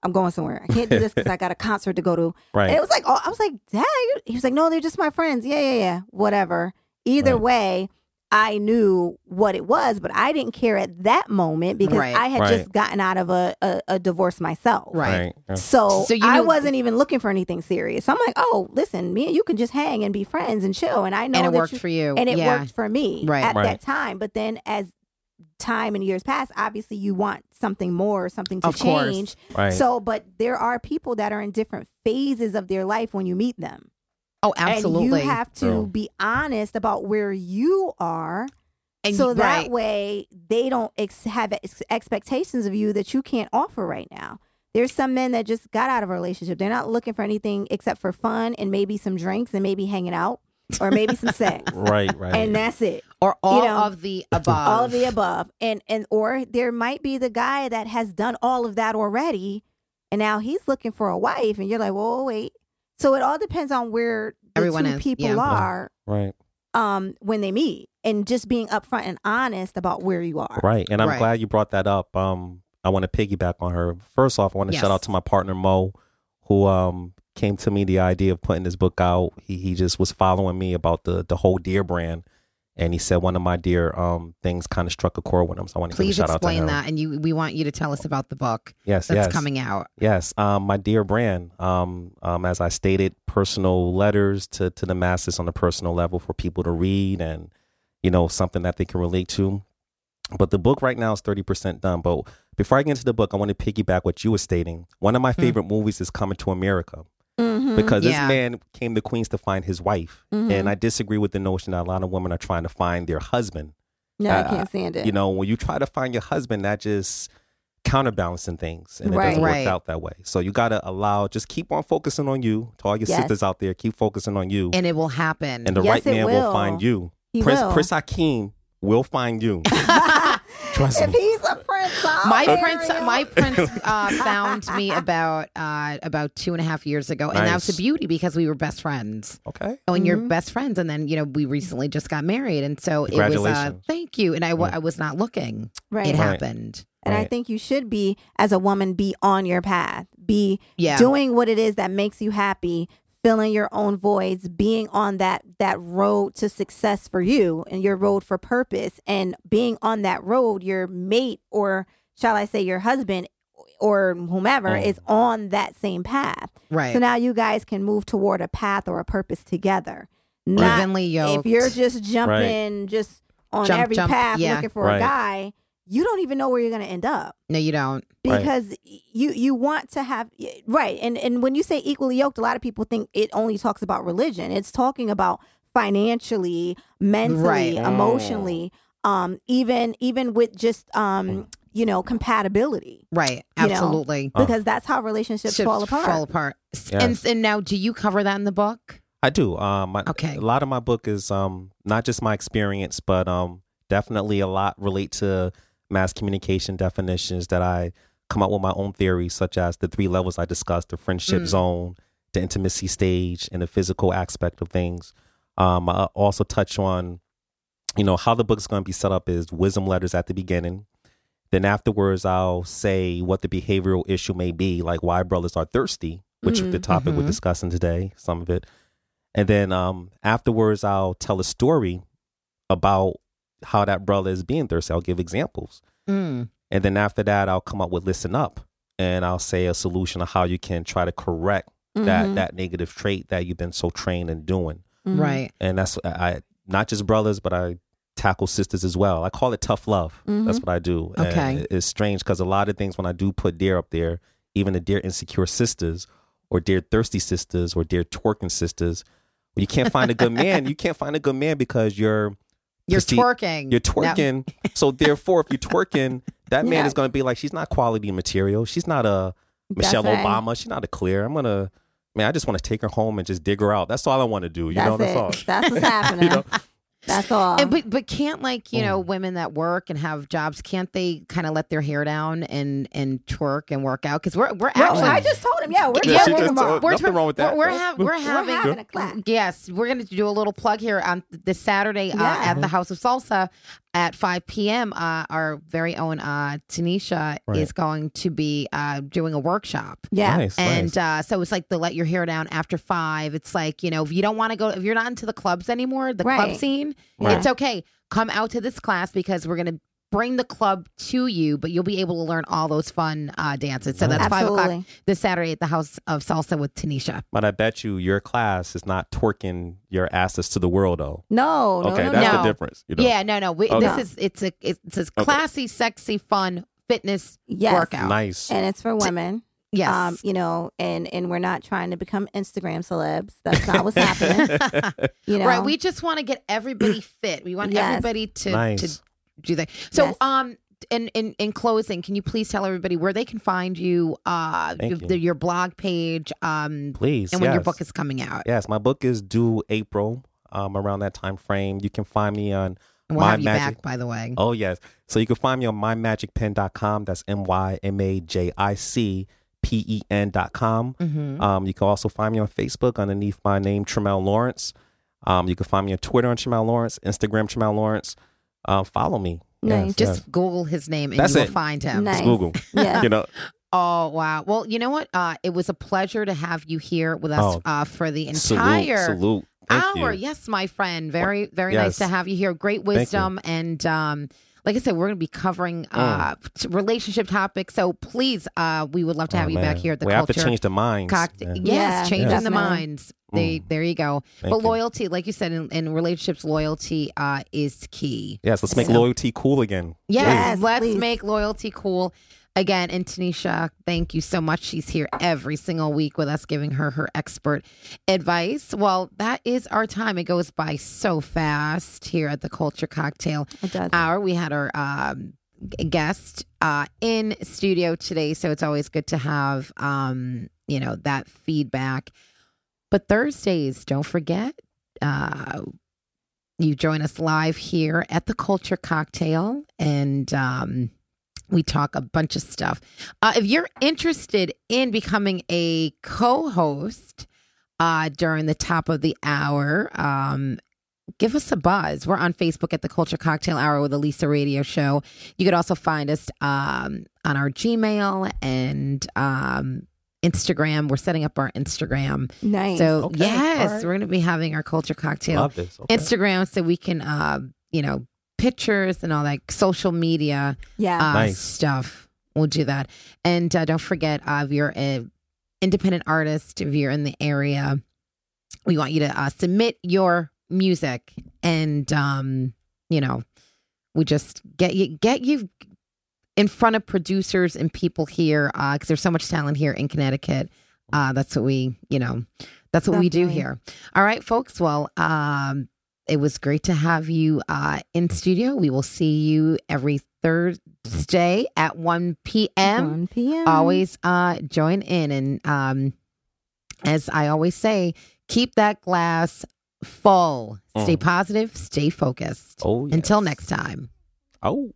I'm going somewhere. I can't do this because I got a concert to go to." Right. And it was like, oh, I was like, Dad. He was like, no, they're just my friends. Yeah, yeah, yeah. Whatever. Either Right. way, I knew what it was, but I didn't care at that moment because Right. I had Right. just gotten out of a, a, a divorce myself. right. Yeah. So, So you I wasn't even looking for anything serious. So I'm like, oh, listen, me and you can just hang and be friends and chill. And I know And it that worked you- for you. and it yeah. worked for me Right. at Right. that time. But then as time and years pass, obviously you want something more, something to Of change. Right. So, but there are people that are in different phases of their life when you meet them. Oh, absolutely. And you have to be honest about where you are. And so you- that right. way they don't ex- have ex- expectations of you that you can't offer right now. There's some men that just got out of a relationship. They're not looking for anything except for fun and maybe some drinks and maybe hanging out. or maybe some sex, Right, right. and that's it. or all know, of the above. All of the above, and and or there might be the guy that has done all of that already, and now he's looking for a wife, and you're like, well, wait. So it all depends on where the Everyone two is, people yeah. are right. um when they meet, and just being upfront and honest about where you are. Right. And I'm Right. glad you brought that up. Um, I want to piggyback on her. First off, I want to shout out to my partner Mo, who um came to me the idea of putting this book out. He he just was following me about the the whole deer brand. And he said one of my deer um things kind of struck a chord with him. So I want to Please shout out to explain that, and you we want you to tell us about the book Yes, that's yes. coming out. Yes, um, my dear brand. Um, um, as I stated, personal letters to to the masses on a personal level for people to read, and you know something that they can relate to. But the book right now is thirty percent done. But before I get into the book, I want to piggyback what you were stating. One of my favorite movies is Coming to America Mhm. because Yeah. this man came to Queens to find his wife, Mhm. and I disagree with the notion that a lot of women are trying to find their husband. no, I uh, can't stand it. You know, when you try to find your husband, that just counterbalancing things, and it doesn't Right. work out that way. So you got to allow, just keep on focusing on you. To all your Yes. sisters out there, keep focusing on you, And it will happen. and the Yes, right man will. will. find you. He Prince will. Prince Hakeem will find you. Trust if me. he's a prince, I'll my prince, my prince, uh, found me about uh, about two and a half years ago, and that's a beauty because we were best friends. Okay. Oh, and you're Mhm. best friends, and then you know we recently just got married, and so it was. Uh, thank you, and I, wa- I was not looking. right. It Right. happened. And I think you should be, as a woman, be on your path, be Yeah. doing what it is that makes you happy, filling your own voids, being on that that road to success for you and your road for purpose, and being on that road, your mate or shall I say your husband or whomever Mm. is on that same path. right. So now you guys can move toward a path or a purpose together. Not Evenly yoked. if you're just jumping just on Jump, every jump, path yeah. looking for Right. a guy, you don't even know where you're going to end up no, you don't. Right. because you you want to have right and and when you say equally yoked a lot of people think it only talks about religion it's talking about financially mentally Right. emotionally um even even with just um you know compatibility Right. You know, Absolutely. Oh. because that's how relationships Ships fall apart Fall apart. Yes. And and now, do you cover that in the book? I do. Um, my, Okay. A lot of my book is um not just my experience, but um definitely a lot relate to mass communication definitions that I come up with my own theories, such as the three levels I discussed: the friendship Mm. zone, the intimacy stage, and the physical aspect of things. Um, I also touch on, you know, how the book's going to be set up is wisdom letters at the beginning. Then afterwards, I'll say what the behavioral issue may be, like why brothers are thirsty, which is the topic we're Mhm. discussing today, some of it. And then um, afterwards, I'll tell a story about how that brother is being thirsty. I'll give examples. Mm. And then after that, I'll come up with listen up, and I'll say a solution of how you can try to correct that Mhm. that negative trait that you've been so trained in doing. Mhm. Right. And that's I I- not just brothers, but I tackle sisters as well. I call it tough love. Mhm. That's what I do. Okay. it- it's strange because a lot of things when I do put dear up there, even the dear insecure sisters, or dear thirsty sisters, or dear twerking sisters, you can't find a good man. You can't find a good man because you're You're twerking. you're No. twerking. so therefore, if you're twerking, that man is going to be like, she's not quality material. She's not a That's Michelle right. Obama. She's not a Claire. I'm gonna, man. I just want to take her home and just dig her out. That's all I want to do. You that's know, that's it all. that's what's happening You know? That's all And, but but can't like you know Mm. women that work and have jobs can't they kind of let their hair down and and twerk and work out because we're we're Well, actually I just told him yeah we're Yeah, she twerking just tomorrow. told- we're, nothing wrong with that. We're, we're, have, we're We're having having a class. Yes, we're going to do a little plug here on this Saturday uh, Yeah. at the House of Salsa at 5 p.m. Uh, our very own uh, Tanisha Right. is going to be uh, doing a workshop. yeah Nice, And nice. uh, so it's like the let your hair down after five. It's like, you know, if you don't want to go, if you're not into the clubs anymore, the club scene, Right. it's okay. Come out to this class because we're going to bring the club to you, but you'll be able to learn all those fun uh, dances. So that's five o'clock this Saturday at the House of Salsa with Tanisha. But I bet you your class is not twerking your asses to the world, though. no no okay, no, that's no. the difference. You know? Yeah, no, no. We, Okay. This is it's a it's a classy, sexy, fun fitness Yes. workout. Nice. and it's for women Yes. um you know and and we're not trying to become instagram celebs that's not what's happening you know Right. We just want to get everybody fit. We want Yes. everybody to Nice. to do they? So, Yes. um, in, in in closing, can you please tell everybody where they can find you? Uh, your, you. the- your blog page. Um, Please. and when your book is coming out. Yes, my book is due April. um, around that time frame. You can find me on And we'll My have you Magic- back, by the way. Oh yes. So you can find me on mymajicpen.com. That's M Y M A J I C P E N dot com. Mm-hmm. Um, you can also find me on Facebook underneath my name Tremel Lawrence. Um, you can find me on Twitter on Tremel Lawrence, Instagram Tremel Lawrence. Uh, follow me. Nice. Yes, Just yes. Google his name and That's you will it. find him. Nice. Just Google. Yeah. You know, Oh wow! Well, you know what? Uh, it was a pleasure to have you here with us Oh, uh, for the entire salute. Thank hour. you. Yes, my friend. Very, very nice to have you here. Great you. Wisdom, and um, like I said, we're going to be covering uh, t- relationship topics. So please, uh, we would love to have Oh, you back here at the we have to change the minds. Cocktail. Yes, Yeah, changing the definitely. minds. They, Mm. there you go. Thank but you. loyalty, like you said, in, in relationships, loyalty uh, is key. Yes, let's make So- loyalty cool again. Yes, Yes, let's please. make loyalty cool. Again, and Tanisha, thank you so much. She's here every single week with us, giving her her expert advice. Well, that is our time. It goes by so fast here at the Culture Cocktail It does. Hour. We had our um, guest uh, in studio today, so it's always good to have um, you know that feedback. But Thursdays, don't forget. Uh, you join us live here at the Culture Cocktail, and um, we talk a bunch of stuff. Uh, if you're interested in becoming a co-host uh, during the top of the hour, um, give us a buzz. We're on Facebook at the Culture Cocktail Hour with Elisa Radio Show. You could also find us um, on our Gmail and um, Instagram. We're setting up our Instagram. Nice. So Okay, yes, all right. we're going to be having our Culture Cocktail Okay. Instagram so we can, uh, you know, pictures and all that social media yeah. uh, Nice. stuff. We'll do that. And uh, don't forget, uh, if you're an independent artist, if you're in the area, we want you to uh, submit your music, and um, you know, we just get you get you in front of producers and people here because there's so much talent here in Connecticut. Uh, that's what we, you know, that's what we do here. All right, folks. Well, um, it was great to have you uh, in studio. We will see you every Thursday at 1 p.m. 1 p.m. Always uh, join in. And um, as I always say, keep that glass full. Stay Mm. positive, stay focused. Oh, yes. Until next time. Oh.